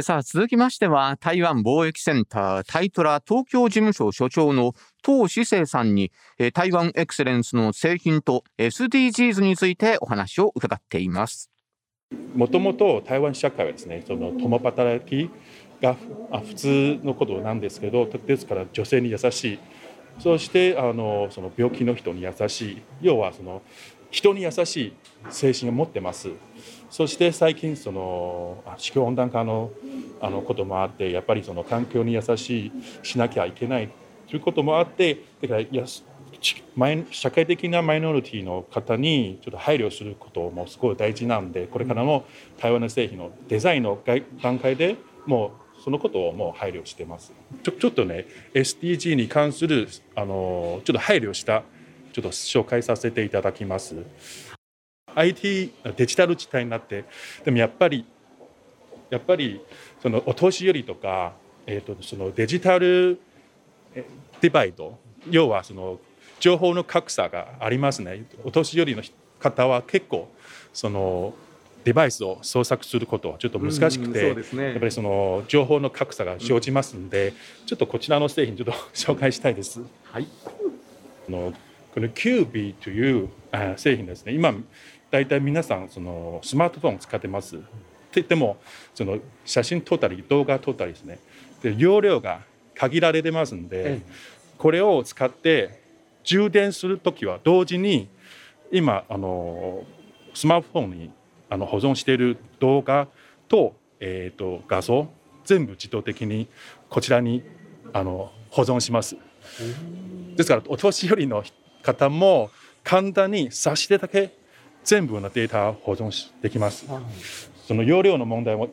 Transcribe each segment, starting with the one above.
さあ、続きましては、台湾貿易センター、タイトラ東京事務所所長の唐志生さんに、台湾エクセレンスの製品と SDGs についてお話を伺っています。もともと台湾社会はですね、その共働きが普通のことなんですけど、ですから女性に優しい、そしてあのその病気の人に優しい、要はその人に優しい精神を持ってます。そして最近その地球温暖化のあのこともあってやっぱりその環境に優しいしなきゃいけないということもあってだからや社会的なマイノリティの方にちょっと配慮することもすごい大事なんでこれからの台湾の製品のデザインの段階でもうそのことをもう配慮してます。ちょちょっとね SDG に関するあのちょっと配慮したちょっと紹介させていただきます。IT デジタル地帯になってでもやっぱりやっぱりそのお年寄りとか、えーと、そのデジタルデバイド要はその情報の格差がありますね。お年寄りの方は結構そのデバイスを操作することはちょっと難しくて、ね、やっぱりその情報の格差が生じますんで、ちょっとこちらの製品ちょっと 紹介したいです。はい、のこの QB という製品ですね。今大体皆さんそのスマートフォンを使ってます。って言ってもその写真撮ったり動画撮ったりですねで容量が限られてますんで、これを使って充電する時は同時に今あのスマートフォンにあの保存している動画と,、えーと、画像全部自動的にこちらにあの保存します。ですからお年寄りの方も簡単に差し出だけ全部のデータを保存できます。その容量の問題も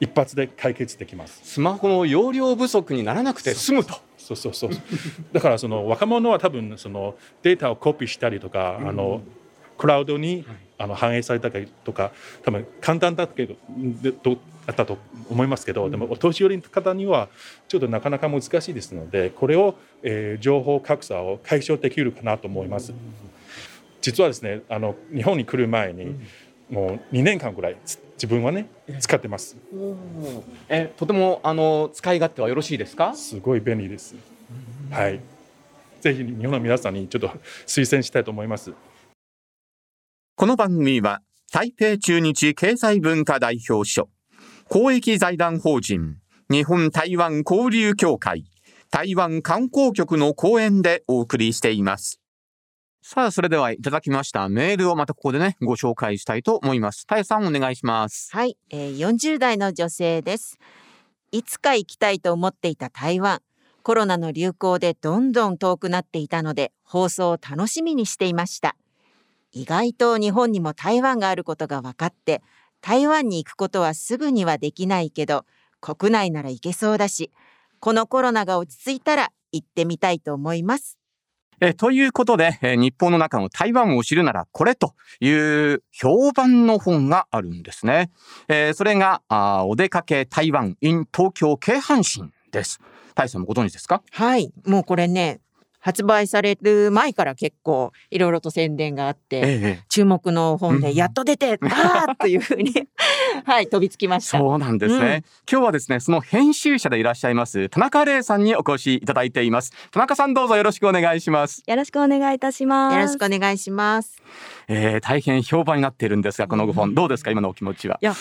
一発で解決できます。スマホの容量不足にならなくて済むと。そうそうそう。だからその若者は多分そのデータをコピーしたりとか、あのクラウドにあの反映されたりとか、多分簡単だけどだったと思いますけど、でもお年寄りの方にはちょっとなかなか難しいですので、これを、えー、情報格差を解消できるかなと思います。実はですねあの日本に来る前に、もう2年間ぐらい自分はね使ってます。えとてもあの使い勝手はよろしいですか？すごい便利です。はい。ぜひ日本の皆さんにちょっと推薦したいと思います。この番組は台北中日経済文化代表所公益財団法人日本台湾交流協会台湾観光局の講演でお送りしています。さあ、それではいただきましたメールをまたここでね、ご紹介したいと思います。たやさんお願いします。はい、えー、40代の女性です。いつか行きたいと思っていた台湾。コロナの流行でどんどん遠くなっていたので、放送を楽しみにしていました。意外と日本にも台湾があることが分かって、台湾に行くことはすぐにはできないけど、国内なら行けそうだし、このコロナが落ち着いたら行ってみたいと思います。えということで、え日本の中の台湾を知るならこれという評判の本があるんですね。えー、それがあ、お出かけ台湾 in 東京京阪神です。大さんもご存知ですか？はい。もうこれね、発売される前から結構いろいろと宣伝があって、ええ、注目の本でやっと出て、うん、ああというふうにはい飛びつきました。そうなんですね、うん、今日はですねその編集者でいらっしゃいます田中玲さんにお越しいただいています。田中さんどうぞよろしくお願いします。よろしくお願いいたします。よろしくお願いします。えー、大変評判になっているんですがこの本。どうですか今のお気持ちは？いや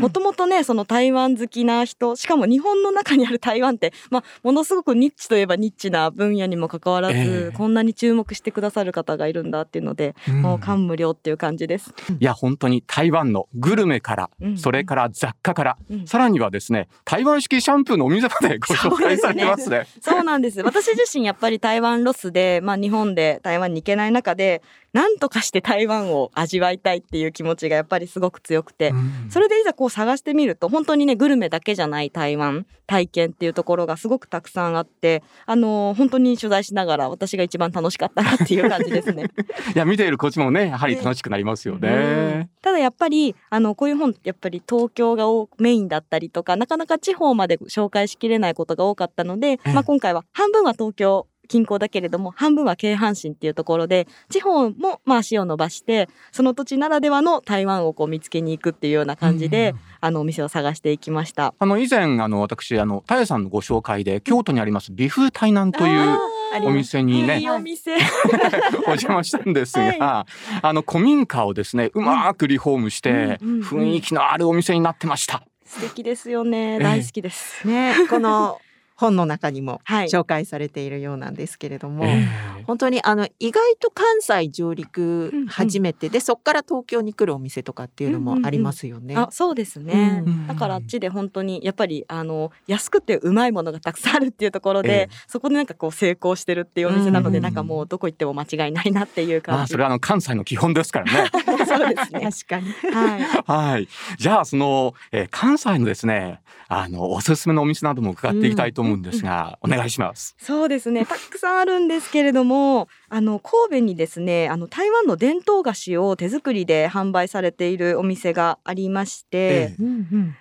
もともとねその台湾好きな人しかも日本の中にある台湾ってまあものすごくニッチといえばニッチな分野にもかかわらず、えー、こんなに注目してくださる方がいるんだっていうので、うん、もう感無量っていう感じです。いや本当に台湾のグルメから、うん、それから雑貨から、うん、さらにはですね台湾式シャンプーのお店までご 紹介されてますね。そうなんです。私自身やっぱり台湾ロスでまあ日本で台湾に行けない中で何とかして台湾を味わいたいっていう気持ちがやっぱりすごく強くて、うん、それでいざこう探してみると本当にねグルメだけじゃない台湾体験っていうところがすごくたくさんあってあの本当に取材しながら私が一番楽しかったなっていう感じですね。いや見ているこっちもねやはり楽しくなりますよね。ねただやっぱりあのこういう本やっぱり東京がメインだったりとかなかなか地方まで紹介しきれないことが多かったので、まあ、今回は半分は東京近郊だけれども半分は京阪神っていうところで地方もまあ足を伸ばしてその土地ならではの台湾をこう見つけに行くっていうような感じで、あのお店を探していきました。あの以前あの私あのタヤさんのご紹介で京都にあります美風台南というお店にねいいお店。お邪魔したんですが、あの古民家をですねうまくリフォームしてうんうんうん。雰囲気のあるお店になってました。素敵ですよね。え。大好きです。ね、この本の中にもはい紹介されているようなんですけれども、え本当にあの意外と関西上陸初めてで、そこから東京に来るお店とかっていうのもありますよね。あそうですね、うんだからあっちで本当にやっぱりあの安くてうまいものがたくさんあるっていうところで、ええそこでなんかこう成功してるっていうお店なので、うんなんかもうどこ行っても間違いないなっていうま感じ。あそれはあの関西の基本ですからね。そうですね。確かに。はい。はい。じゃあその、えー関西のですねあのおすすめのお店なども伺っていきたいと思うんですが、お願いします。そうですね。たくさんあるんですけれども、あの神戸にですね、あの台湾の伝統菓子を手作りで販売されているお店がありまして、えうんうん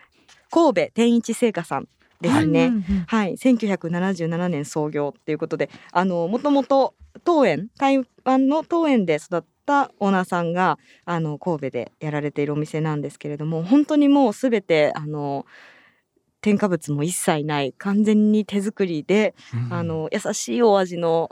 神戸天一製菓さんですね。うんうんはい、1977年創業っていうことで、あのもともと桃園台湾の桃園で育ったオーナーさんがあの神戸でやられているお店なんですけれども、本当にもうすべてあの添加物も一切ない完全に手作りで、あの優しいお味の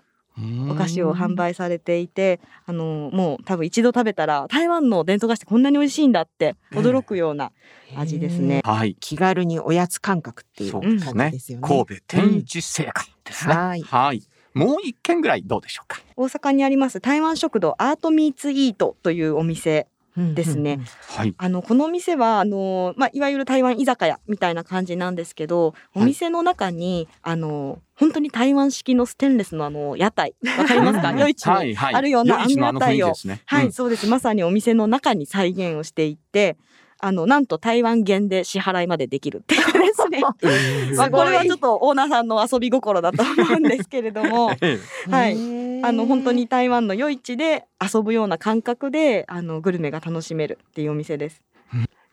お菓子を販売されていて、あのもう多分一度食べたら台湾の伝統菓子ってこんなに美味しいんだって驚くような味ですね。はい。気軽におやつ感覚っていう感ですねじですよね。神戸天一製菓ですね。はいはい。もう一軒ぐらいどうでしょうか？大阪にあります台湾食堂アートミーツイートというお店うんですね。うんうんはい。あのこの店はあの、まあ、いわゆる台湾居酒屋みたいな感じなんですけどお店の中に、あの本当に台湾式のステンレスのあの屋台わかりますか？夜市に、はいはい。あるようなあの屋台を。ですね。はい、うんそうです。まさにお店の中に再現をしていってあのなんと台湾元で支払いまでできるっていうですね。えー。まあこれはちょっとオーナーさんの遊び心だと思うんですけれども。ええ。はいあの本当に台湾の夜市で遊ぶような感覚であのグルメが楽しめるっていうお店です。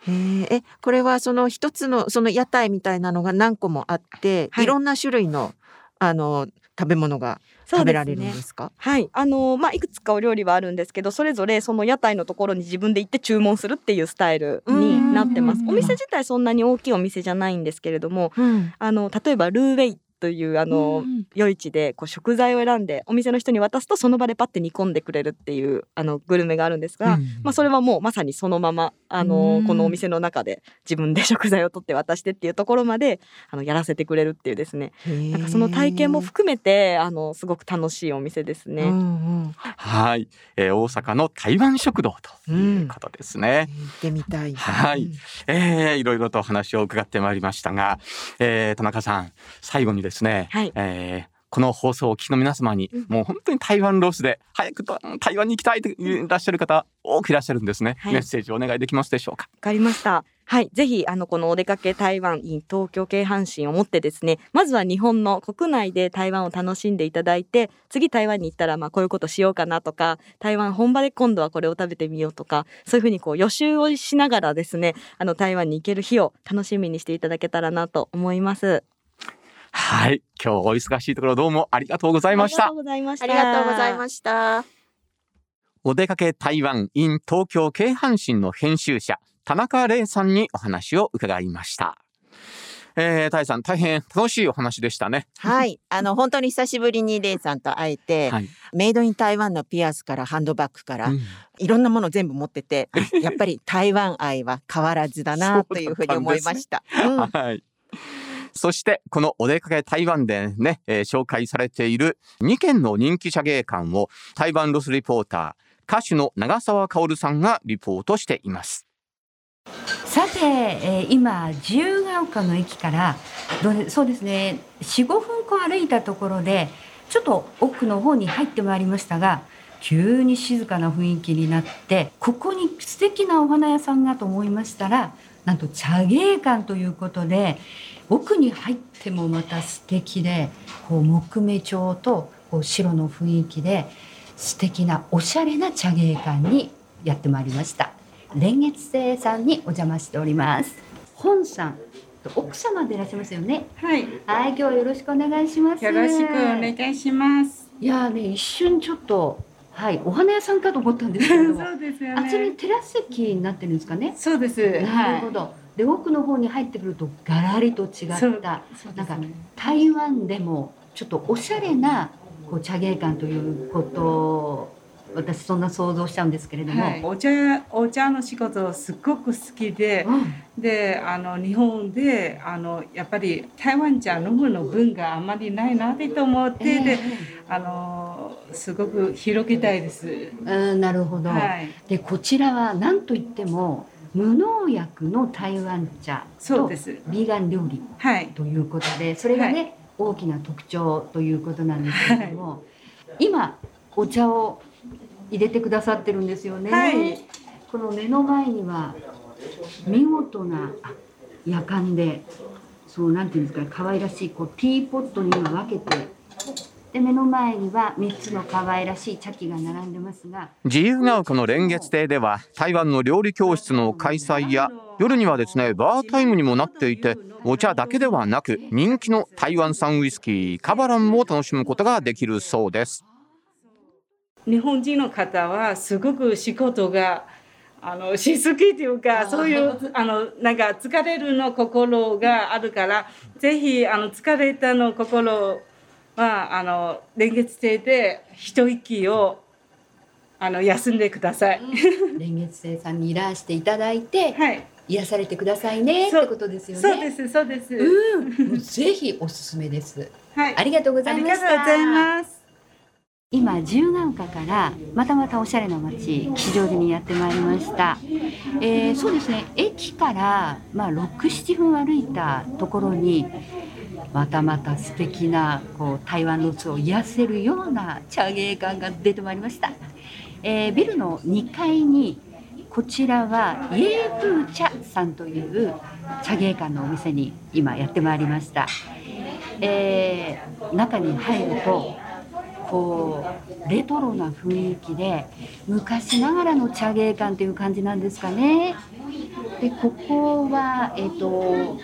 えこれはその一つのその屋台みたいなのが何個もあって、はい。い、ろんな種類のあの食べ物が食べられるんですか？はい、あのまあいくつかお料理はあるんですけど、それぞれその屋台のところに自分で行って注文するっていうスタイルになってます。う。んお店自体そんなに大きいお店じゃないんですけれども、うん。あの例えばルーウェイというあの、うん夜市でこう食材を選んでお店の人に渡すとその場でパッて煮込んでくれるっていうあのグルメがあるんですが、うんまあそれはもうまさにそのままあの、うんこのお店の中で自分で食材を取って渡してっていうところまであのやらせてくれるっていうですね。なんかその体験も含めてあのすごく楽しいお店ですね。うんうんはい、えー大阪の台湾食堂ということですね。行ってみたい。はいうんえーいろいろと話を伺ってまいりましたが、えー田中さん最後にですね、はい。えーこの放送をお聞きの皆様に、うん。もう本当に台湾ロスで早くと台湾に行きたいといらっしゃる方多くいらっしゃるんですね、はい。メッセージお願いできますでしょうか。わかりました。はい、ぜひあのこのお出かけ台湾 in 東京京阪神を持ってですね、まずは日本の国内で台湾を楽しんでいただいて、次台湾に行ったらまあこういうことしようかなとか、台湾本場で今度はこれを食べてみようとか、そういうふうにこう予習をしながらですね、あの台湾に行ける日を楽しみにしていただけたらなと思います。はい今日お忙しいところどうもありがとうございましたありがとうございました。ありがとうございました。お出かけ台湾 in 東京京阪神の編集者田中玲さんにお話を伺いましたえー、タイさん大変楽しいお話でしたねはい、あの本当に久しぶりにレイさんと会えて、はい、メイドイン台湾のピアスからハンドバッグから、うんいろんなもの全部持ってて、あやっぱり台湾愛は変わらずだなというふうに思いました。うん はい。そしてこのお出かけ台湾でね、えー紹介されている2件の人気写芸館を台湾ロスリポーター歌手の長澤薫さんがリポートしています。さて、えー今自由が丘の駅からどれそうですね45分間歩いたところでちょっと奥の方に入ってまいりましたが急に静かな雰囲気になってここに素敵なお花屋さんがと思いましたらなんと茶芸館ということで奥に入ってもまた素敵でこう木目調とこう白の雰囲気で素敵なおしゃれな茶芸館にやってまいりました。蓮月亭さんにお邪魔しております。本さん奥様でいらっしゃいますよね。はい、はい、今日はよろしくお願いします。よろしくお願いします。いやーね、一瞬ちょっと、はい、お花屋さんかと思ったんですけれども。そうですよあちらにね。テラス席になってるんですかね？そうです。はなるほど。で、奥の方に入ってくると、ガラリと違った。そうなんか。台湾でも、ちょっとおしゃれな。こう茶芸館ということを。私そんな想像しちゃうんですけれども。はい、お茶お茶の仕事すっごく好きで、うんであの日本であのやっぱり台湾茶飲むの文化あんまりないなって思って、えであのすごく広げたいです。えうん、なるほど。はい、で、こちらは何と言っても。無農薬の台湾茶とそうです。ビーガン料理はい、ということでそれがね、大きな特徴ということなんですけれども、今お茶を入れてくださってるんですよね。はいこの目の前には見事なあ夜間でそうなんていうんですかね可愛らしいこうティーポットに今分けてで目の前には3つの可愛らしい茶器が並んでますが自由が丘の蓮月亭では台湾の料理教室の開催や夜にはですねバータイムにもなっていてお茶だけではなく人気の台湾産ウイスキーカバランも楽しむことができるそうです。日本人の方はすごく仕事があのしすぎというかそういうあのなんか疲れるの心があるからぜひあの疲れたの心はあの連月亭で一息をあの休んでください。蓮月亭さんにいらしていただいてはい、癒されてくださいねっそうてことですよね。そうですそうです。うん、ぜひおすすめです。はい、ありがとうござありいました。がとうございます。今自由が丘からまたまたおしゃれな街吉祥寺にやってまいりました、えーそうですね。駅からまあ67分歩いたところにまたまた素敵なこう台湾の地を癒せるような茶芸館が出てまいりました、えービルの2階にこちらはイエーフー茶さんという茶芸館のお店に今やってまいりました、えー中に入るとこうレトロな雰囲気で昔ながらの茶芸館という感じなんですかね。でここは、えっと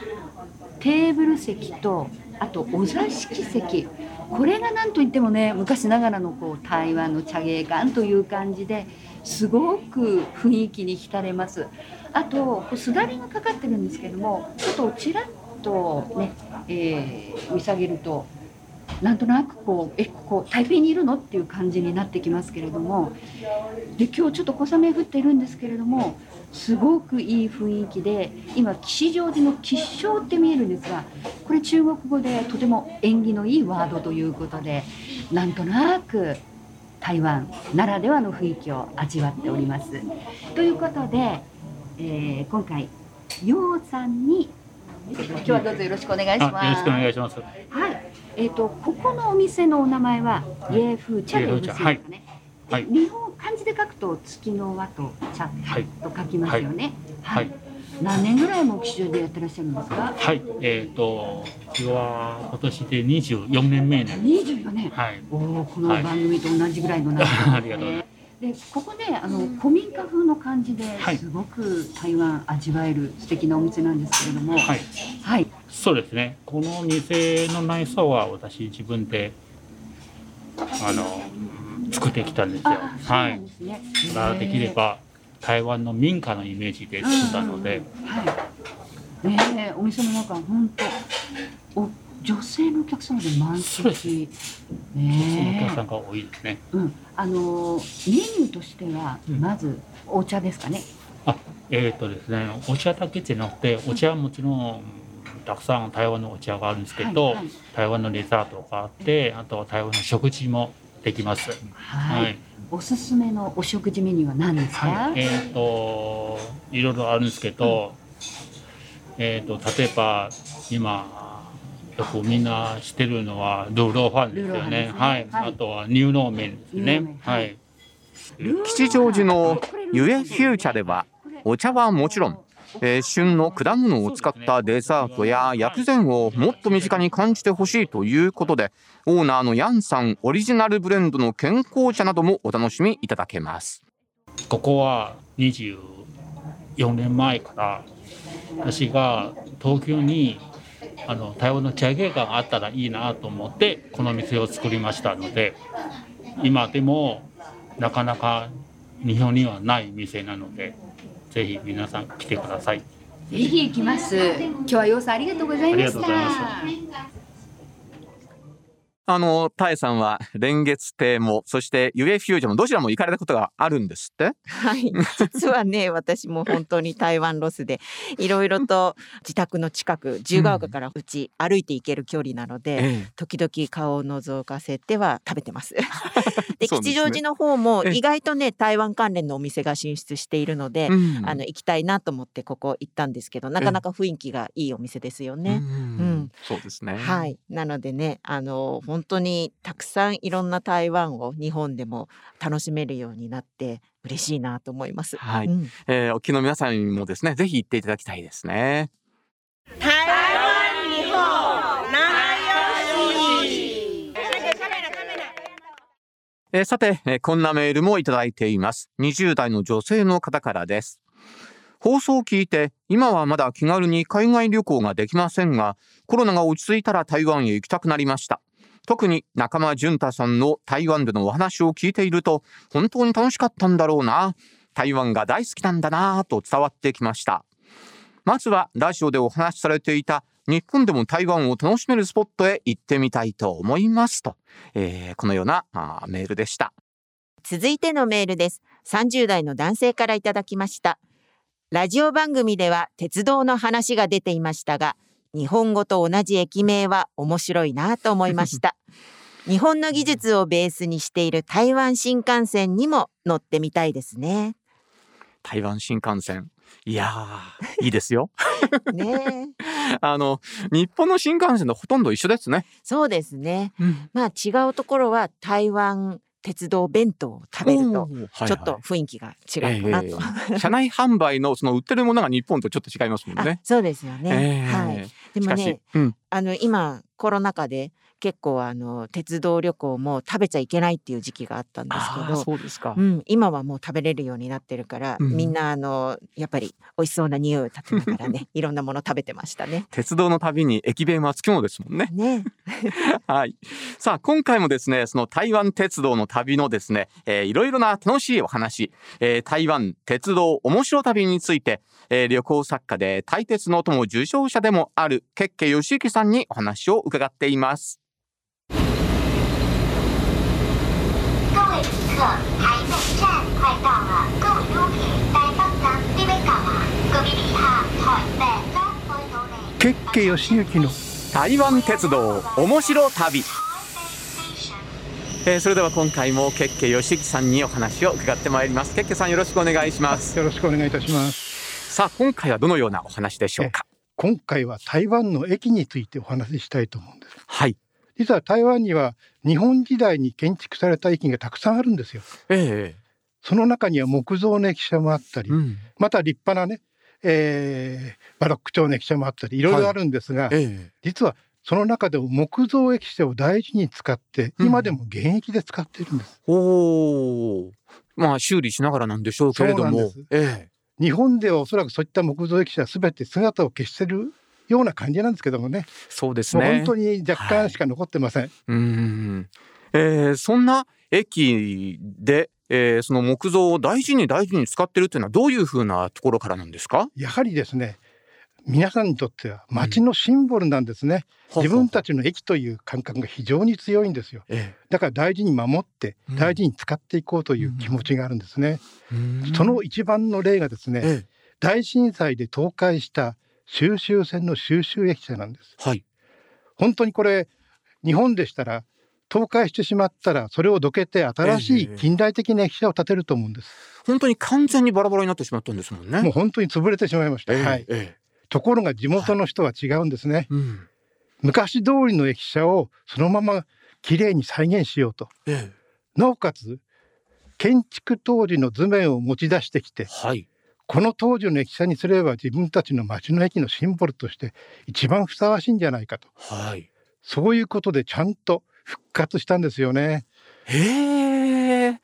テーブル席とあとお座敷席これが何といってもね昔ながらのこう台湾の茶芸館という感じですごく雰囲気に浸れます。あとこうすだれがかかってるんですけどもちょっとちらっとね、えー見下げるとなんとなくこうえここ台北にいるの？っていう感じになってきますけれどもで今日ちょっと小雨降ってるんですけれどもすごくいい雰囲気で今吉祥寺の吉祥って見えるんですがこれ中国語でとても縁起のいいワードということでなんとなく台湾ならではの雰囲気を味わっております。ということで、えー今回ようさんに今日はどうぞよろしくお願いします。あよろしくお願いします。はい。えっ、とここのお店のお名前はイエーフー茶でよろしいですかね。はいで日本漢字で書くと月の輪と茶はいと書きますよね。はい。何年ぐらいも吉祥寺でやってらっしゃるんですか？はい。えっ、と、うちは今年で24年目ね。二十四年。はい。おおこの番組と同じぐらいの長さ ありがとうございまでここねあの古民家風の感じではいすごく台湾味わえる素敵なお店なんですけれども、はい。はい、そうですね。この店の内装は私自分で、あの、作ってきたんですよ。あそうはないん。ですね。まあできれば台湾の民家のイメージで作ったので、はい。ねえ、お店の中、本当。お、女性のお客様で満席。そのお客ねさんが多いですね。え。うん、あの、メニューとしては、うんまず、お茶ですかね。えっ、とですね、お茶だけじゃなくて、お茶はもちろんたくさん台湾のお茶があるんですけど、はいはい台湾のデザートがあって、あとは台湾の食事もできます。はい。はい。おすすめのお食事メニューは何ですか？はい、えっ、といろいろあるんですけど、えっ、と例えば今よくみんな知ってるのはルーローファンですよね。ねはい、はいあとはニューローメンですね。はいはい。吉祥寺のゆえフューチャではお茶はもちろん、えー旬の果物を使ったデザートや薬膳をもっと身近に感じてほしいということでオーナーのヤンさんオリジナルブレンドの健康茶などもお楽しみいただけます。ここは24年前から私が東京にあの台湾の茶芸館があったらいいなと思ってこの店を作りましたので今でもなかなか日本にはない店なのでぜひ皆さん来てください。ぜひ行きます。今日はようさんありがとうございました。あの、タエさんは、蓮月亭も、そして UA フュージョンも、どちらも行かれたことがあるんですって？はい、実はね 私も本当に台湾ロスでいろいろと自宅の近く自由が丘からうち歩いて行ける距離なので、え時々顔を覗かせては食べてます。で吉祥寺の方もええ。意外とね台湾関連のお店が進出しているので、うん。あの行きたいなと思ってここ行ったんですけどなかなか雰囲気がいいお店ですよね。うん。うん。そうですね。はい、なのでねあの本当にたくさんいろんな台湾を日本でも楽しめるようになって嬉しいなと思います。はいうんえー、お聞きの皆さんにもですね、ぜひ行っていただきたいですね。えーさて、えーこんなメールもいただいています。20代の女性の方からです。放送を聞いて、今はまだ気軽に海外旅行ができませんが、コロナが落ち着いたら台湾へ行きたくなりました。特に中間淳太さんの台湾でのお話を聞いていると、本当に楽しかったんだろうな。台湾が大好きなんだなぁと伝わってきました。まずはラジオでお話しされていた日本でも台湾を楽しめるスポットへ行ってみたいと思いますと、えーこのようなあーメールでした。続いてのメールです。30代の男性からいただきました。ラジオ番組では鉄道の話が出ていましたが、日本語と同じ駅名は面白いなと思いました。日本の技術をベースにしている台湾新幹線にも乗ってみたいですね。台湾新幹線。いやー、いいですよ。ねえ あの、日本の新幹線とほとんど一緒ですね。そうですね。うんまあ違うところは台湾鉄道弁当を食べるとちちょっと雰囲気が違うかなと。ええ車内販売のその売ってるものが日本とちょっと違いますもん あね。そうですよね。ええはい。でもね、、うん、あの今コロナ禍で結構あの鉄道旅行も食べちゃいけないっていう時期があったんですけど。そうですか。うん、今はもう食べれるようになってるから、うんみんなあのやっぱり美味しそうな匂いを立てながらね いろんなもの食べてましたね。鉄道の旅に駅弁はつきものですもんね。ね はい。さあ、今回もですね、その台湾鉄道の旅のですね、えーいろいろな楽しいお話、えー台湾鉄道面白旅について、えー旅行作家で台鉄の友受賞者でもあるケッケ義之さんにお話を伺っています。各位旅客，台北站快到了，各位旅客，台北站呢邊到啦，各位旅客，台北站快到咧。ケッケ義行の台湾鉄道面白旅。えーそれでは今回もケッケ義之さんにお話を伺ってまいります。ケッケさんよろしくお願いします。よろしくお願いいたしますさあ、今回はどのようなお話でしょうか？今回は台湾の駅についてお話ししたいと思うんですはい。実は台湾には日本時代に建築された駅がたくさんあるんですよえその中には木造の駅舎もあったり、えうん。また立派なね、えーバロック調の駅舎もあったりいろいろあるんですが、ええ。実はその中でも木造駅舎を大事に使ってうん。今でも現役で使っているんです、おお。まあ修理しながらなんでしょうけれども。そうなんです。え日本ではおそらくそういった木造駅舎は全て姿を消してるような感じなんですけどもね。えそうですね。本当に若干しか残ってません、うん。えーそんな駅で、えーその木造を大事に大事に使ってるっていうのはどういうふうなところからなんですか？やはりですね皆さんにとっては街のシンボルなんですね、自分たちの駅という感覚が非常に強いんですよ。えだから大事に守ってうん。大事に使っていこうという気持ちがあるんですね、えうん。その一番の例がですね、ええ。大震災で倒壊した収集船の収集駅舎なんです。はい。本当にこれ日本でしたら倒壊してしまったらそれをどけて新しいええ。近代的な駅舎を建てると思うんです、本当に完全にバラバラになってしまったんですもんね。もう本当に潰れてしまいました、ええはい、えところが地元の人は違うんですね、えうん。昔通りの駅舎をそのままきれいに再現しようと。ええ。なおかつ建築当時の図面を持ち出してきてはい。この当時の駅舎にすれば自分たちの街の駅のシンボルとして一番ふさわしいんじゃないかと。はい。そういうことでちゃんと復活したんですよね。へえ。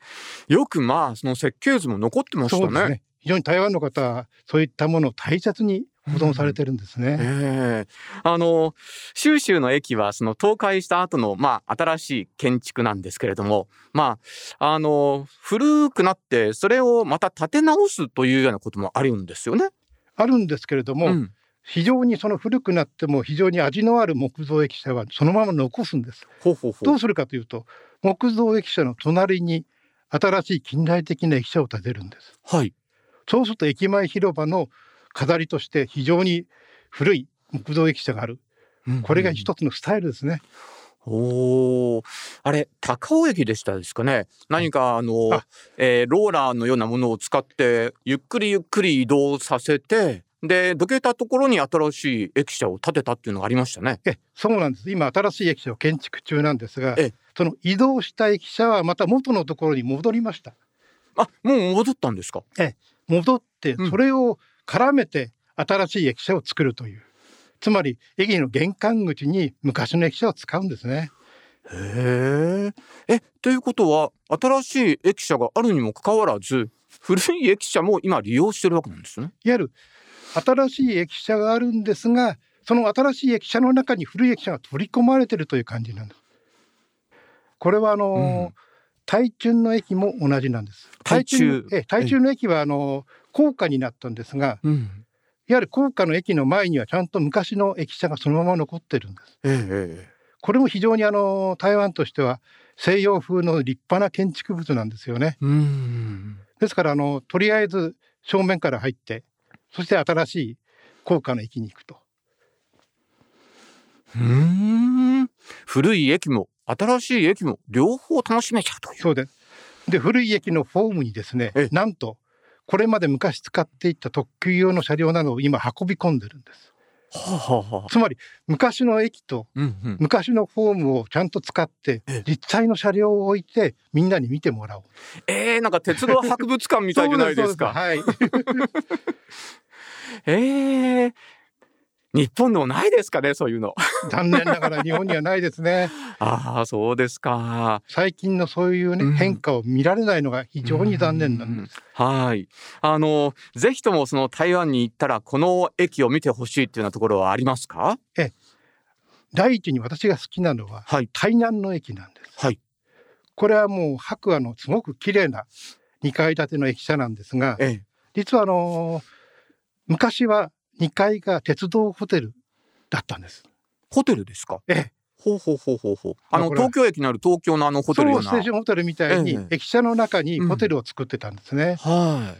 よくまあその設計図も残ってましたね。そうですね非常に台湾の方はそういったものを大切に保存されてるんですね。ええあの収集の駅はその倒壊した後のまあ新しい建築なんですけれども、まああの古くなってそれをまた建て直すというようなこともあるんですよね。あるんですけれども、うん非常にその古くなっても非常に味のある木造駅舎はそのまま残すんです。ほうほうほう。どうするかというと木造駅舎の隣に新しい近代的な駅舎を建てるんです。はい。そうすると駅前広場の飾りとして非常に古い木造駅舎がある。これが一つのスタイルですね。おお、あれ高尾駅でしたですかね。何かあのあえーローラーのようなものを使ってゆっくりゆっくり移動させて、でどけたところに新しい駅舎を建てたっていうのがありましたね。えそうなんです。今新しい駅舎を建築中なんですがええ、その移動した駅舎はまた元のところに戻りました。あ、もう戻ったんですか？戻ってうんそれを絡めて新しい駅舎を作るという。つまり駅の玄関口に昔の駅舎を使うんですね。へえ。え、ということは新しい駅舎があるにもかかわらず古い駅舎も今利用してるわけなんですね。いわゆる新しい駅舎があるんですが、その新しい駅舎の中に古い駅舎が取り込まれてるという感じなんです。これはあの、うん台中の駅も同じなんです。台中ええ台中の駅はあの高架になったんですが、うん。いわゆる高架の駅の前にはちゃんと昔の駅舎がそのまま残ってるんです。えええこれも非常にあの台湾としては西洋風の立派な建築物なんですよね。ですからあのとりあえず正面から入ってそして新しい高架の駅に行くと。うーん。古い駅も新しい駅も両方楽しめちゃうという。そうです。で古い駅のホームにですねええなんとこれまで昔使っていた特急用の車両などを今運び込んでるんです。つまり昔の駅と。昔のホームをちゃんと使ってええ実際の車両を置いてみんなに見てもらおう。えー、なんか鉄道博物館みたいじゃないですか。はい。えー、日本でもないですかね、そういうの。残念ながら日本にはないですね。ああ、そうですか。最近のそういうね、うん変化を見られないのが非常に残念なんです。はい。あの、ぜひともその台湾に行ったら、この駅を見てほしいっていうようなところはありますか？第一に私が好きなのははい。台南の駅なんです。はい。これはもう白亜のすごく綺麗な2階建ての駅舎なんですが、ええ。実はあのー昔は2階が鉄道ホテルだったんです。ホテルですか？ええ。ほうほうほうほうほう。あの、東京駅にある東京のあのホテルような。そうステーションホテルみたいにええ駅舎の中にホテルを作ってたんですね。は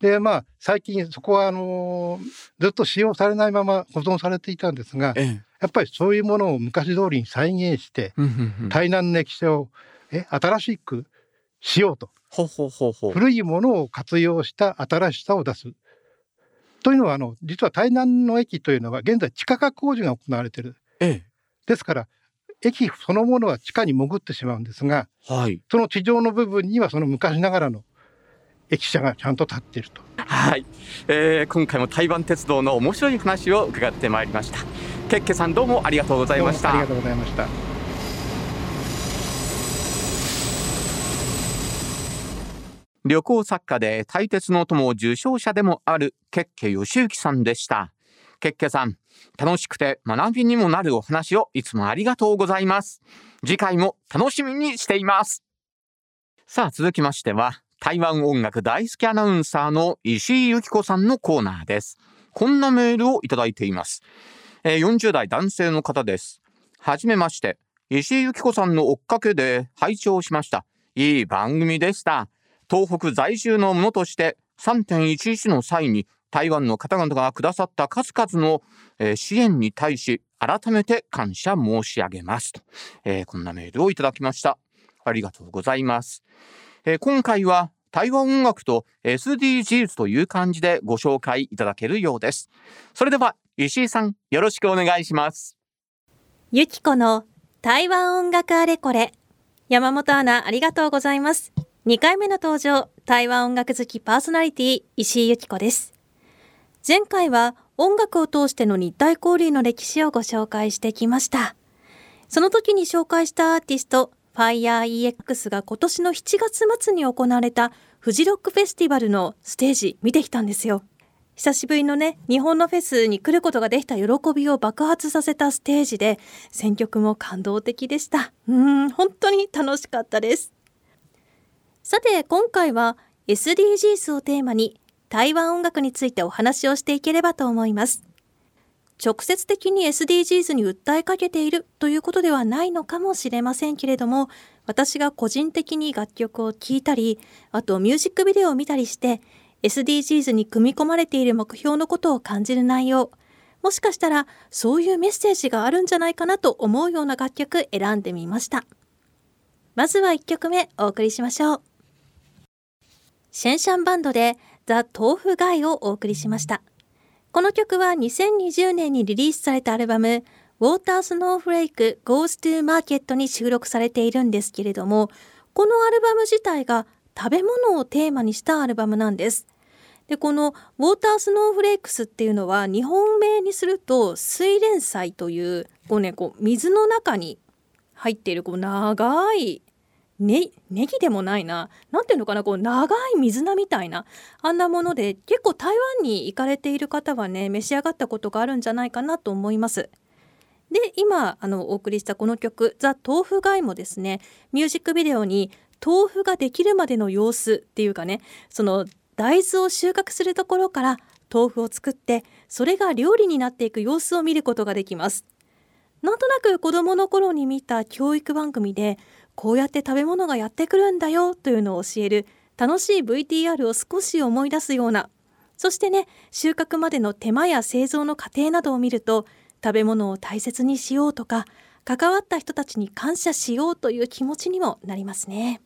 でまあ最近そこはあのーずっと使用されないまま保存されていたんですがい。ええ。やっぱりそういうものを昔通りに再現してうんうんうん台南の駅舎をえ新しくしようとほうほうほうほう。古いものを活用した新しさを出す。というのはあの実は台南の駅というのは現在地下化工事が行われている。えですから駅そのものは地下に潜ってしまうんですがえ。はい。その地上の部分にはその昔ながらの駅舎がちゃんと立っていると。はい、えー、今回も台湾鉄道の面白い話を伺ってまいりましたケッケさんどうもありがとうございましたどうもありがとうございました。旅行作家で大鉄の友を受賞者でもあるケッケ義行さんでした。ケッケさん楽しくて学びにもなるお話をいつもありがとうございます。次回も楽しみにしています。さあ続きましては台湾音楽大好きアナウンサーの石井由紀子さんのコーナーです。こんなメールをいただいています、えー40代男性の方です。はじめまして。石井由紀子さんの追っかけで拝聴しました。いい番組でした。東北在住の者として3.11の際に台湾の方々がくださった数々の、支援に対し改めて感謝申し上げます。と、えーこんなメールをいただきました。ありがとうございます、えー今回は台湾音楽と SDGs という感じでご紹介いただけるようです。それでは石井さんよろしくお願いします。ゆきこの台湾音楽あれこれ。山本アナ、ありがとうございます。2回目の登場、台湾音楽好きパーソナリティ、石井ゆきこです。前回は音楽を通しての日体交流の歴史をご紹介してきました。その時に紹介したアーティスト、FireEX が今年の7月末に行われたフジロックフェスティバルのステージ見てきたんですよ。久しぶりのね日本のフェスに来ることができた喜びを爆発させたステージで選曲も感動的でしたうん本当に楽しかったですさて今回は SDGs をテーマに台湾音楽についてお話をしていければと思います。直接的に SDGs に訴えかけているということではないのかもしれませんけれども私が個人的に楽曲を聴いたりあとミュージックビデオを見たりして SDGs に組み込まれている目標のことを感じる内容もしかしたらそういうメッセージがあるんじゃないかなと思うような楽曲選んでみました。まずは1曲目お送りしましょう。シェンシャンバンドでザ・豆腐ガイをお送りしました。この曲は2020年にリリースされたアルバムウォータースノーフレイク Goes to Market に収録されているんですけれどもこのアルバム自体が食べ物をテーマにしたアルバムなんです。でこのウォータースノーフレークスっていうのは日本名にすると水蓮菜というこう、ね、こう水の中に入っているこう長いね、ネギでもないな。なんていうのかな、こう長い水菜みたいな、あんなもので、結構台湾に行かれている方はね、召し上がったことがあるんじゃないかなと思います。で、今、あの、お送りしたこの曲、ザ・豆腐ガイもですね、ミュージックビデオに、豆腐ができるまでの様子っていうかね、その大豆を収穫するところから豆腐を作ってそれが料理になっていく様子を見ることができますなんとなく子供の頃に見た教育番組でこうやって食べ物がやってくるんだよというのを教える楽しい VTR を少し思い出すようなそしてね収穫までの手間や製造の過程などを見ると食べ物を大切にしようとか関わった人たちに感謝しようという気持ちにもなりますね。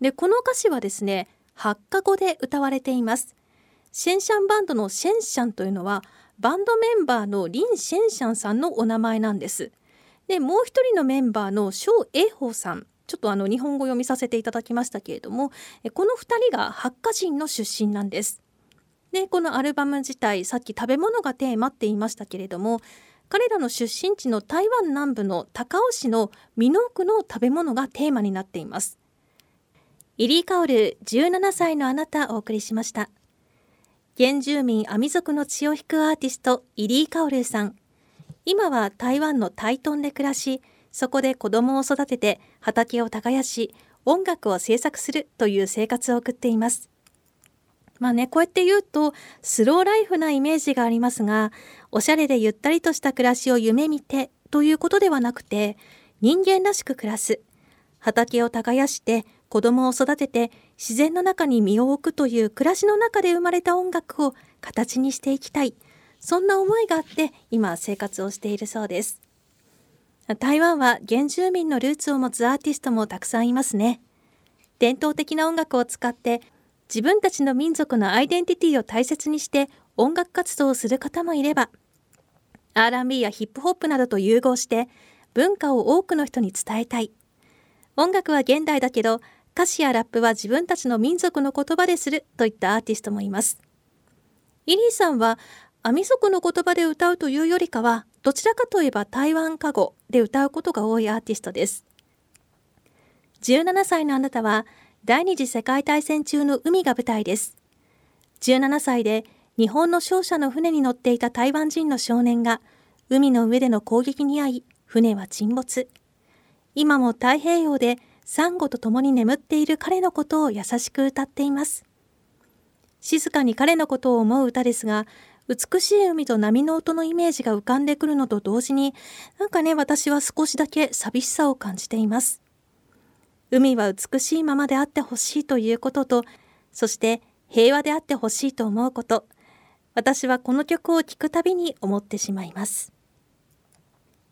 でこの歌詞はですね8カ語で歌われていますシェンシャンバンドのシェンシャンというのはバンドメンバーのリン・シェンシャンさんのお名前なんですでもう一人のメンバーのショウ・エイホウさん。ちょっとあの日本語読みさせていただきましたけれどもこの2人がハッカ人の出身なんです。でこのアルバム自体さっき食べ物がテーマって言いましたけれども彼らの出身地の台湾南部の高雄市の美濃区の食べ物がテーマになっています。イリー・カオル17歳のあなたお送りしました。原住民アミ族の血を引くアーティストイリー・カオルさん。今は台湾の台東で暮らしそこで子供を育てて畑を耕し音楽を制作するという生活を送っています。まあねこうやって言うとスローライフなイメージがありますがおしゃれでゆったりとした暮らしを夢見てということではなくて人間らしく暮らす。畑を耕して子供を育てて自然の中に身を置くという暮らしの中で生まれた音楽を形にしていきたい。そんな思いがあって今生活をしているそうです。台湾は原住民のルーツを持つアーティストもたくさんいますね。伝統的な音楽を使って自分たちの民族のアイデンティティを大切にして音楽活動をする方もいれば R&B やヒップホップなどと融合して文化を多くの人に伝えたい。音楽は現代だけど歌詞やラップは自分たちの民族の言葉でするといったアーティストもいます。イリーさんはアミ族の言葉で歌うというよりかはどちらかといえば台湾歌語で歌うことが多いアーティストです。17歳のあなたは第二次世界大戦中の海が舞台です。17歳で日本の商社の船に乗っていた台湾人の少年が海の上での攻撃に遭い船は沈没。今も太平洋でサンゴと共に眠っている彼のことを優しく歌っています。静かに彼のことを思う歌ですが、美しい海と波の音のイメージが浮かんでくるのと同時に、なんかね、私は少しだけ寂しさを感じています。海は美しいままであってほしいということと、そして平和であってほしいと思うこと、私はこの曲を聴くたびに思ってしまいます。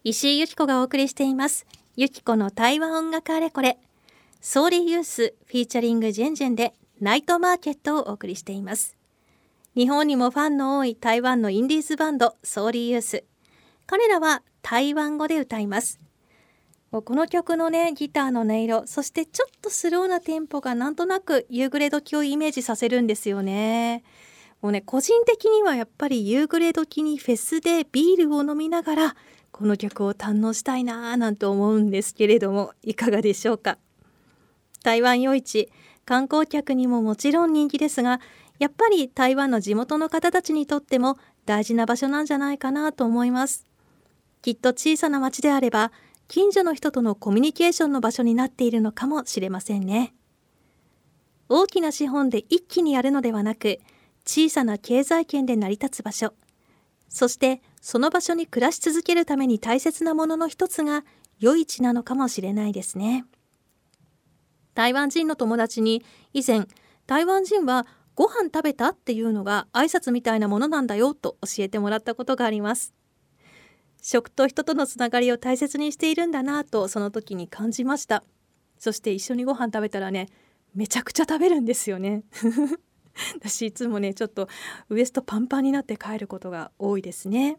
石井由紀子がお送りしています。ゆきこの台湾音楽あれこれ。 Sorry Youth featuring ジェンジェンでナイトマーケットをお送りしています。日本にもファンの多い台湾のインディーズバンド Sorry Youth。彼らは台湾語で歌います。この曲のね、ギターの音色、そしてちょっとスローなテンポがなんとなく夕暮れ時をイメージさせるんですよね。もうね、個人的にはやっぱり夕暮れ時にフェスでビールを飲みながらこの曲を堪能したいなぁなんて思うんですけれども、いかがでしょうか？台湾夜市観光客にももちろん人気ですがやっぱり台湾の地元の方たちにとっても大事な場所なんじゃないかなと思います。きっと小さな町であれば近所の人とのコミュニケーションの場所になっているのかもしれませんね。大きな資本で一気にやるのではなく小さな経済圏で成り立つ場所。そしてその場所に暮らし続けるために大切なものの一つが夜市なのかもしれないですね。台湾人の友達に以前台湾人はご飯食べた？っていうのが挨拶みたいなものなんだよと教えてもらったことがあります。食と人とのつながりを大切にしているんだなとその時に感じました。そして一緒にご飯食べたらねめちゃくちゃ食べるんですよね。私いつもねちょっとウエストパンパンになって帰ることが多いですね、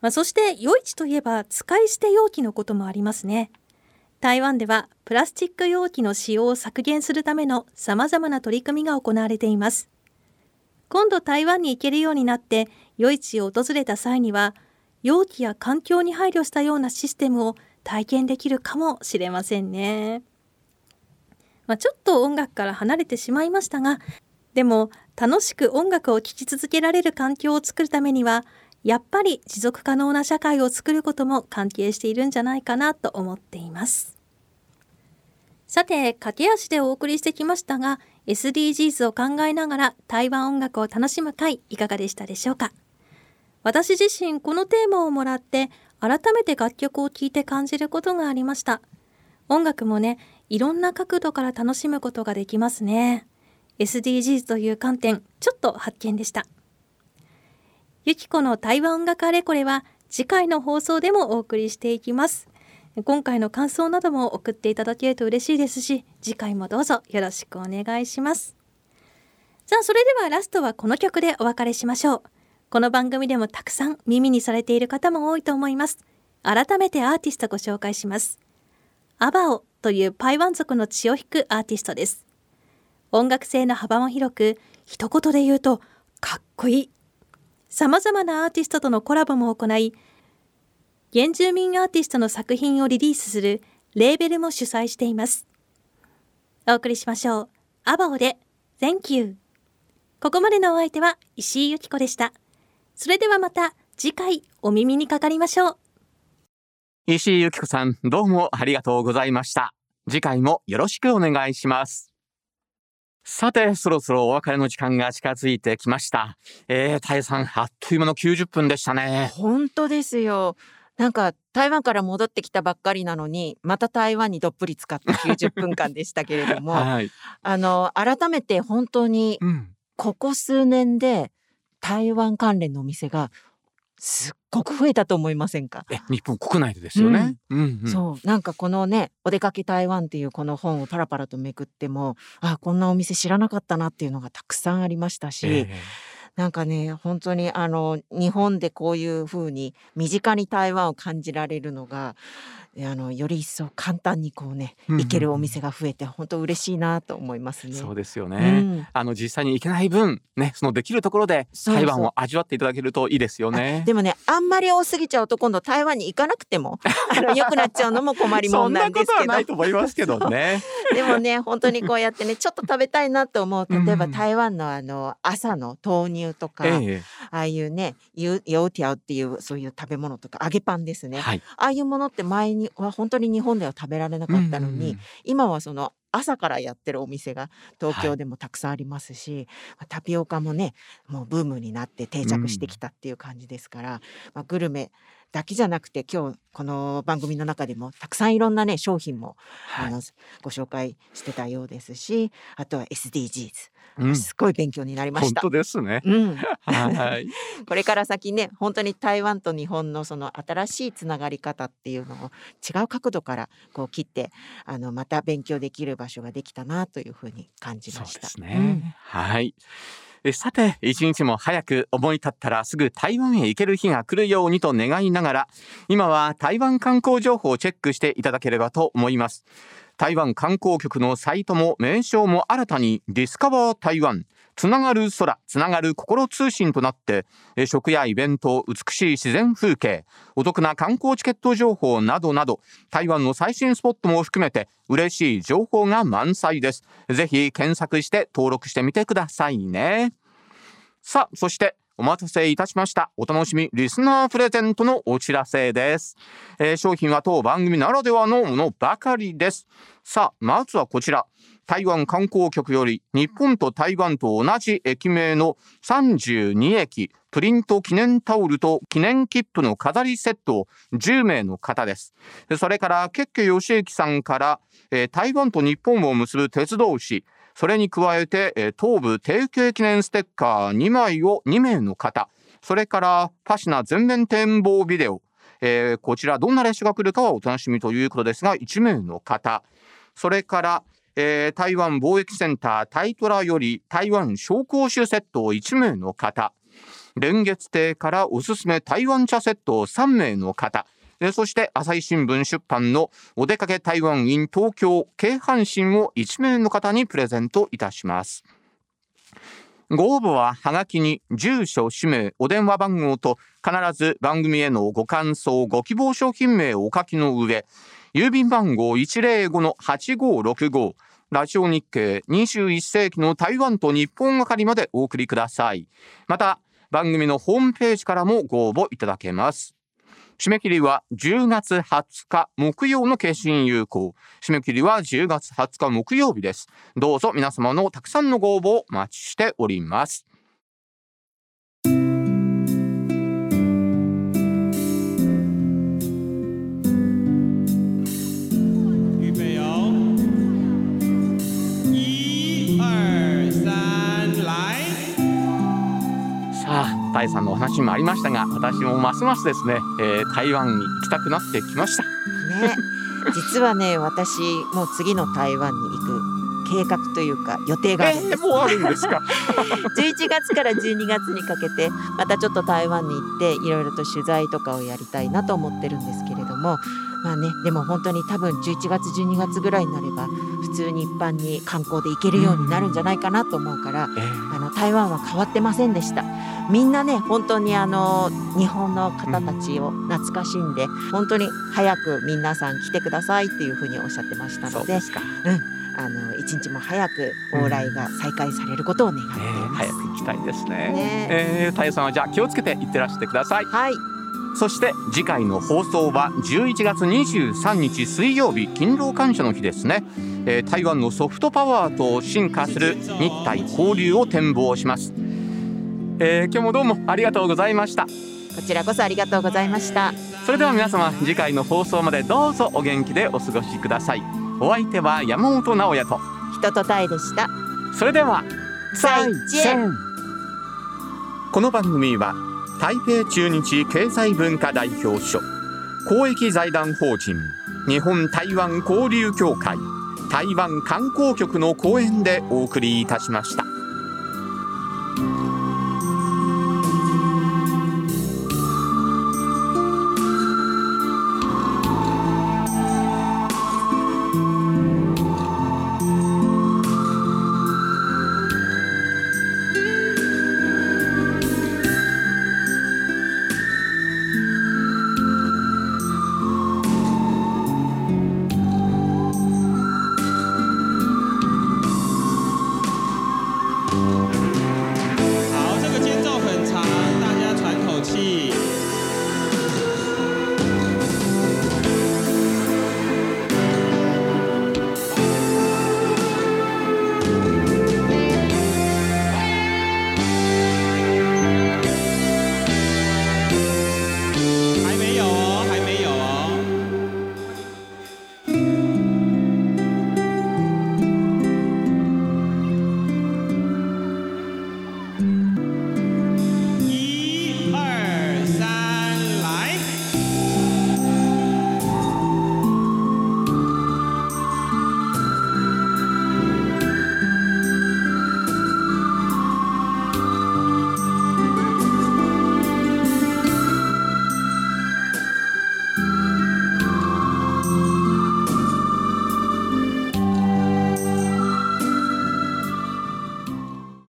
まあ、そして夜市といえば使い捨て容器のこともありますね。台湾ではプラスチック容器の使用を削減するための様々な取り組みが行われています今度台湾に行けるようになって夜市を訪れた際には容器や環境に配慮したようなシステムを体験できるかもしれませんね。まあ、ちょっと音楽から離れてしまいましたがでも楽しく音楽を聴き続けられる環境を作るためにはやっぱり持続可能な社会を作ることも関係しているんじゃないかなと思っています。さて駆け足でお送りしてきましたが SDGs を考えながら台湾音楽を楽しむ会いかがでしたでしょうか？私自身このテーマをもらって改めて楽曲を聴いて感じることがありました。音楽もねいろんな角度から楽しむことができますね。SDGs という観点ちょっと発見でした。ゆきこの台湾音楽あれこれは次回の放送でもお送りしていきます今回の感想なども送っていただけると嬉しいですし次回もどうぞよろしくお願いしますさあそれではラストはこの曲でお別れしましょうこの番組でもたくさん耳にされている方も多いと思います。改めてアーティストご紹介します。アバオというパイワン族の血を引くアーティストです。音楽性の幅も広く、一言で言うと、かっこいい。様々なアーティストとのコラボも行い、原住民アーティストの作品をリリースするレーベルも主催しています。お送りしましょう。アバオで Thank you。ここまでのお相手は石井由紀子でした。それではまた次回お耳にかかりましょう。石井由紀子さん、どうもありがとうございました。次回もよろしくお願いします。さて、そろそろお別れの時間が近づいてきました。えー、タイさん、あっという間の90分でしたね。本当ですよ。なんか台湾から戻ってきたばっかりなのにまた台湾にどっぷり使った90分間でしたけれども、はい、あの改めて本当にここ数年で台湾関連のお店がすっごく増えたと思いませんか？え日本国内でですよね、うん。うんうん、そう。なんかこのね「お出かけ台湾」っていうこの本をパラパラとめくってもあこんなお店知らなかったなっていうのがたくさんありましたし、えーなんかね本当にあの日本でこういうふうに身近に台湾を感じられるのがあのより一層簡単にこうね行けるお店が増えて本当嬉しいなと思いますね。そうですよね。うん、あの実際に行けない分ねそのできるところで台湾を味わっていただけるといいですよね。でもねあんまり多すぎちゃうと今度台湾に行かなくても あの良くなっちゃうのも困りもんなんですけど。そんなことはないと思いますけどね。でもね本当にこうやってねちょっと食べたいなと思う例えば台湾のあの朝の豆乳とか、ええ、ああいうねヨウティアオっていうそういう食べ物とか揚げパンですね、はい、ああいうものって前には本当に日本では食べられなかったのに、今はその朝からやってるお店が東京でもたくさんありますし、はい、タピオカもねもうブームになって定着してきたっていう感じですから、まあ、グルメだけじゃなくて今日この番組の中でもたくさんいろんなね商品も、はい、あのご紹介してたようですしあとは SDGs うん、すごい勉強になりました。本当ですね。うん、はい。これから先ね、本当に台湾と日本のその新しいつながり方っていうのを違う角度からこう切って、あのまた勉強できる場所ができたなというふうに感じました。そうですね。うん、はい。さて、一日も早く思い立ったらすぐ台湾へ行ける日が来るようにと願いながら、今は台湾観光情報をチェックしていただければと思います。台湾観光局のサイトも名称も新たにディスカバー台湾つながる空、つながる心通信となって、食やイベント、美しい自然風景、お得な観光チケット情報などなど、台湾の最新スポットも含めて嬉しい情報が満載です。ぜひ検索して登録してみてくださいね。さあ、そしてお待たせいたしました。お楽しみリスナープレゼントのお知らせです。えー商品は当番組ならではのものばかりです。さあ、まずはこちら。台湾観光局より日本と台湾と同じ駅名の32駅プリント記念タオルと記念切符の飾りセットを10名の方です。それからケッケ義行さんから、えー台湾と日本を結ぶ鉄道紙それに加えて、東部提携記念ステッカー2枚を2名の方。それからパシナ全面展望ビデオ。えーこちらどんな列車が来るかはお楽しみということですが1名の方。それから、えー台湾貿易センタータイトラより台湾商工酒セットを1名の方。連月亭からおすすめ台湾茶セットを3名の方。そして朝日新聞出版のお出かけ台湾 in 東京京阪神を1名の方にプレゼントいたします。ご応募ははがきに住所、氏名、お電話番号と必ず番組へのご感想、ご希望商品名をお書きの上、郵便番号105-8565ラジオ日経21世紀の台湾と日本係までお送りください。また、番組のホームページからもご応募いただけます。締め切りは10月20日木曜の決心有効。締め切りは10月20日木曜日です。どうぞ皆様のたくさんのご応募をお待ちしております。さあ、タイさんのお話もありましたが、私もますますですね、えー台湾に行きたくなってきました。ね、実はね私もう次の台湾に行く計画というか予定があるんです、もうあるんですか？11月から12月にかけてまたちょっと台湾に行っていろいろと取材とかをやりたいなと思ってるんですけれどもまあねでも本当に多分11月12月ぐらいになれば普通に一般に観光で行けるようになるんじゃないかなと思うから、あの台湾は変わってませんでしたみんなね本当にあの日本の方たちを懐かしんで、本当に早く皆さん来てくださいっていうふうにおっしゃってましたので。うんあの一日も早く往来が再開されることを願っています。早く行きたいですね。ねえー、タイさんはじゃあ気をつけて行ってらしてください。はい。そして次回の放送は11月23日水曜日勤労感謝の日ですね、えー台湾のソフトパワーと進化する日台交流を展望します、えー今日もどうもありがとうございました。こちらこそありがとうございました。それでは皆様次回の放送までどうぞお元気でお過ごしください。お相手は山本直也と。人とタイでした。それでは再见。この番組は台北中日経済文化代表所公益財団法人日本台湾交流協会台湾観光局の講演でお送りいたしました。